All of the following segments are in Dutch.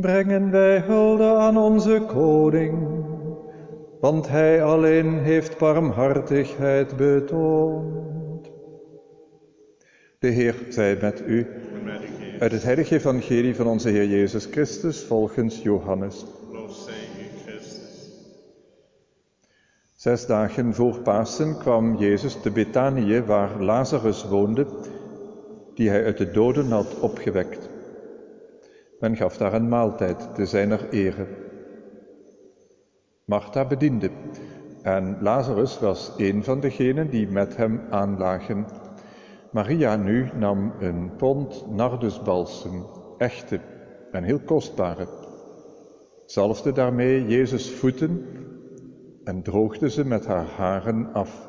Brengen wij hulde aan onze koning, want hij alleen heeft barmhartigheid betoond. De Heer zij met u. Uit het heilige evangelie van onze Heer Jezus Christus volgens Johannes. Zes dagen voor Pasen kwam Jezus te Betanië, waar Lazarus woonde, die hij uit de doden had opgewekt. Men gaf daar een maaltijd te zijner ere. Martha bediende en Lazarus was een van degenen die met hem aanlagen. Maria nu nam een pond nardusbalsem, echte en heel kostbare, zalfde daarmee Jezus voeten en droogde ze met haar haren af.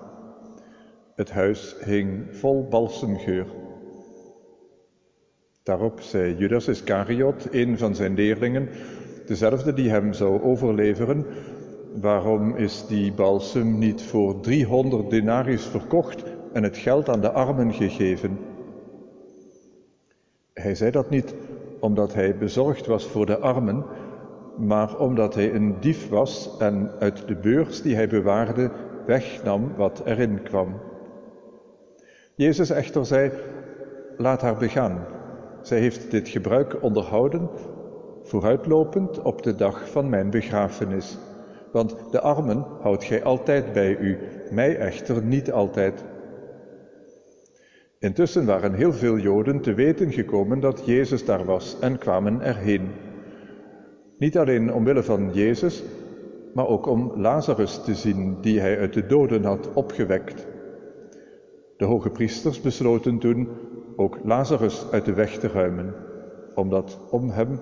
Het huis hing vol balsemgeur. Daarop zei Judas Iscariot, een van zijn leerlingen, dezelfde die hem zou overleveren, waarom is die balsem niet voor 300 denarius verkocht en het geld aan de armen gegeven? Hij zei dat niet omdat hij bezorgd was voor de armen, maar omdat hij een dief was en uit de beurs die hij bewaarde wegnam wat erin kwam. Jezus echter zei, laat haar begaan. Zij heeft dit gebruik onderhouden, vooruitlopend op de dag van mijn begrafenis. Want de armen houdt gij altijd bij u, mij echter niet altijd. Intussen waren heel veel Joden te weten gekomen dat Jezus daar was en kwamen erheen. Niet alleen omwille van Jezus, maar ook om Lazarus te zien, die hij uit de doden had opgewekt. De hoge priesters besloten toen ook Lazarus uit de weg te ruimen, omdat om hem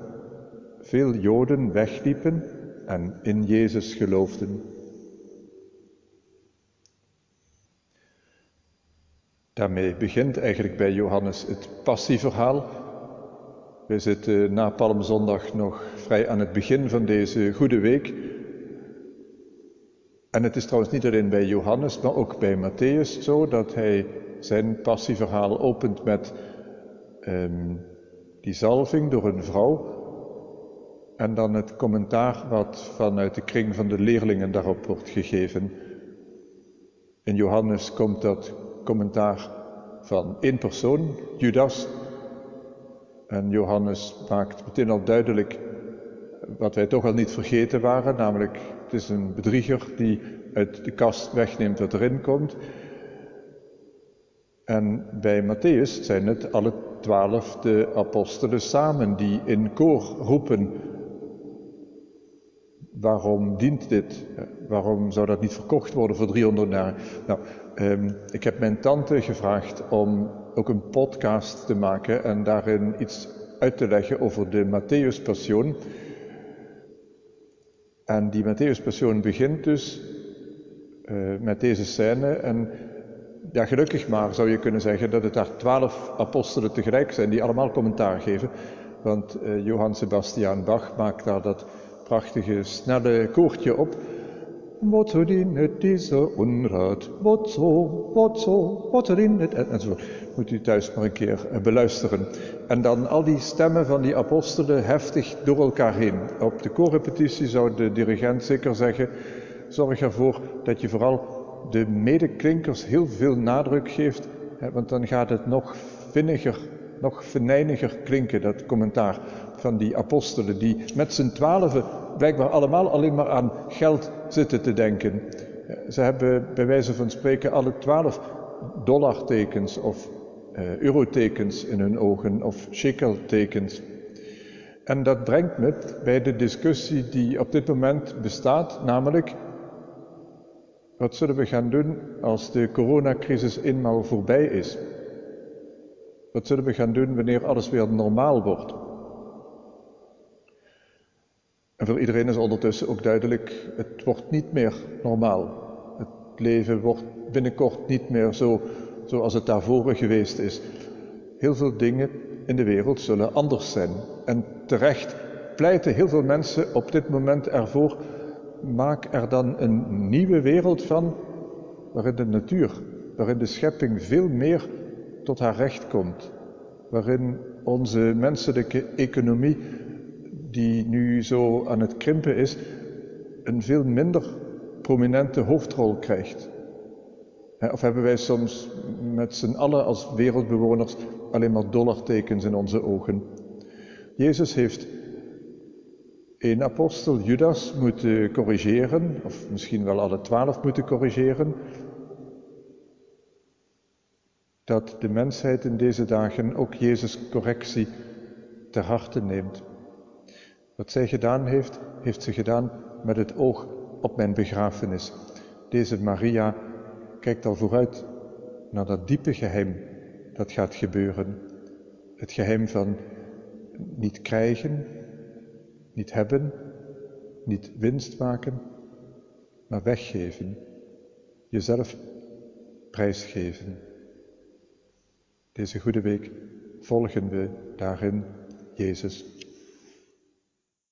veel Joden wegliepen en in Jezus geloofden. Daarmee begint eigenlijk bij Johannes het passieverhaal. We zitten na Palmzondag nog vrij aan het begin van deze goede week. En het is trouwens niet alleen bij Johannes, maar ook bij Matthäus zo dat hij zijn passieverhaal opent met um, die zalving door een vrouw en dan het commentaar wat vanuit de kring van de leerlingen daarop wordt gegeven. In Johannes komt dat commentaar van één persoon, Judas. En Johannes maakt meteen al duidelijk wat wij toch al niet vergeten waren, namelijk het is een bedrieger die uit de kast wegneemt wat erin komt. En bij Matthäus zijn het alle twaalf de apostelen samen die in koor roepen. Waarom dient dit? Waarom zou dat niet verkocht worden voor 300 jaar? Nou, um, ik heb mijn tante gevraagd om ook een podcast te maken en daarin iets uit te leggen over de Matthäus-passion. En die Matthäus-passion begint dus uh, met deze scène en ja, gelukkig maar zou je kunnen zeggen dat het daar twaalf apostelen tegelijk zijn die allemaal commentaar geven. Want uh, Johann Sebastian Bach maakt daar dat prachtige snelle koortje op. Wozu dienet deze onraad? Wozu, wozu, wozu dienet? Enzovoort. Moet u thuis maar een keer uh, beluisteren. En dan al die stemmen van die apostelen heftig door elkaar heen. Op de koorrepetitie zou de dirigent zeker zeggen, zorg ervoor dat je vooral de medeklinkers heel veel nadruk geeft, hè, want dan gaat het nog vinniger, nog venijniger klinken, dat commentaar van die apostelen, die met z'n twaalfen blijkbaar allemaal alleen maar aan geld zitten te denken. Ze hebben bij wijze van spreken alle twaalf dollartekens of uh, eurotekens in hun ogen of shekeltekens. En dat brengt me bij de discussie die op dit moment bestaat, namelijk wat zullen we gaan doen als de coronacrisis eenmaal voorbij is? Wat zullen we gaan doen wanneer alles weer normaal wordt? En voor iedereen is ondertussen ook duidelijk, het wordt niet meer normaal. Het leven wordt binnenkort niet meer zo zoals het daarvoor geweest is. Heel veel dingen in de wereld zullen anders zijn. En terecht pleiten heel veel mensen op dit moment ervoor maak er dan een nieuwe wereld van, waarin de natuur, waarin de schepping veel meer tot haar recht komt, waarin onze menselijke economie die nu zo aan het krimpen is, een veel minder prominente hoofdrol krijgt. Of hebben wij soms met z'n allen als wereldbewoners alleen maar dollartekens in onze ogen? Jezus heeft een apostel, Judas, moeten corrigeren, of misschien wel alle twaalf moeten corrigeren, dat de mensheid in deze dagen ook Jezus' correctie ter harte neemt. Wat zij gedaan heeft, heeft ze gedaan met het oog op mijn begrafenis. Deze Maria kijkt al vooruit naar dat diepe geheim dat gaat gebeuren. Het geheim van niet krijgen, niet hebben, niet winst maken, maar weggeven. Jezelf prijsgeven. Deze goede week volgen we daarin Jezus.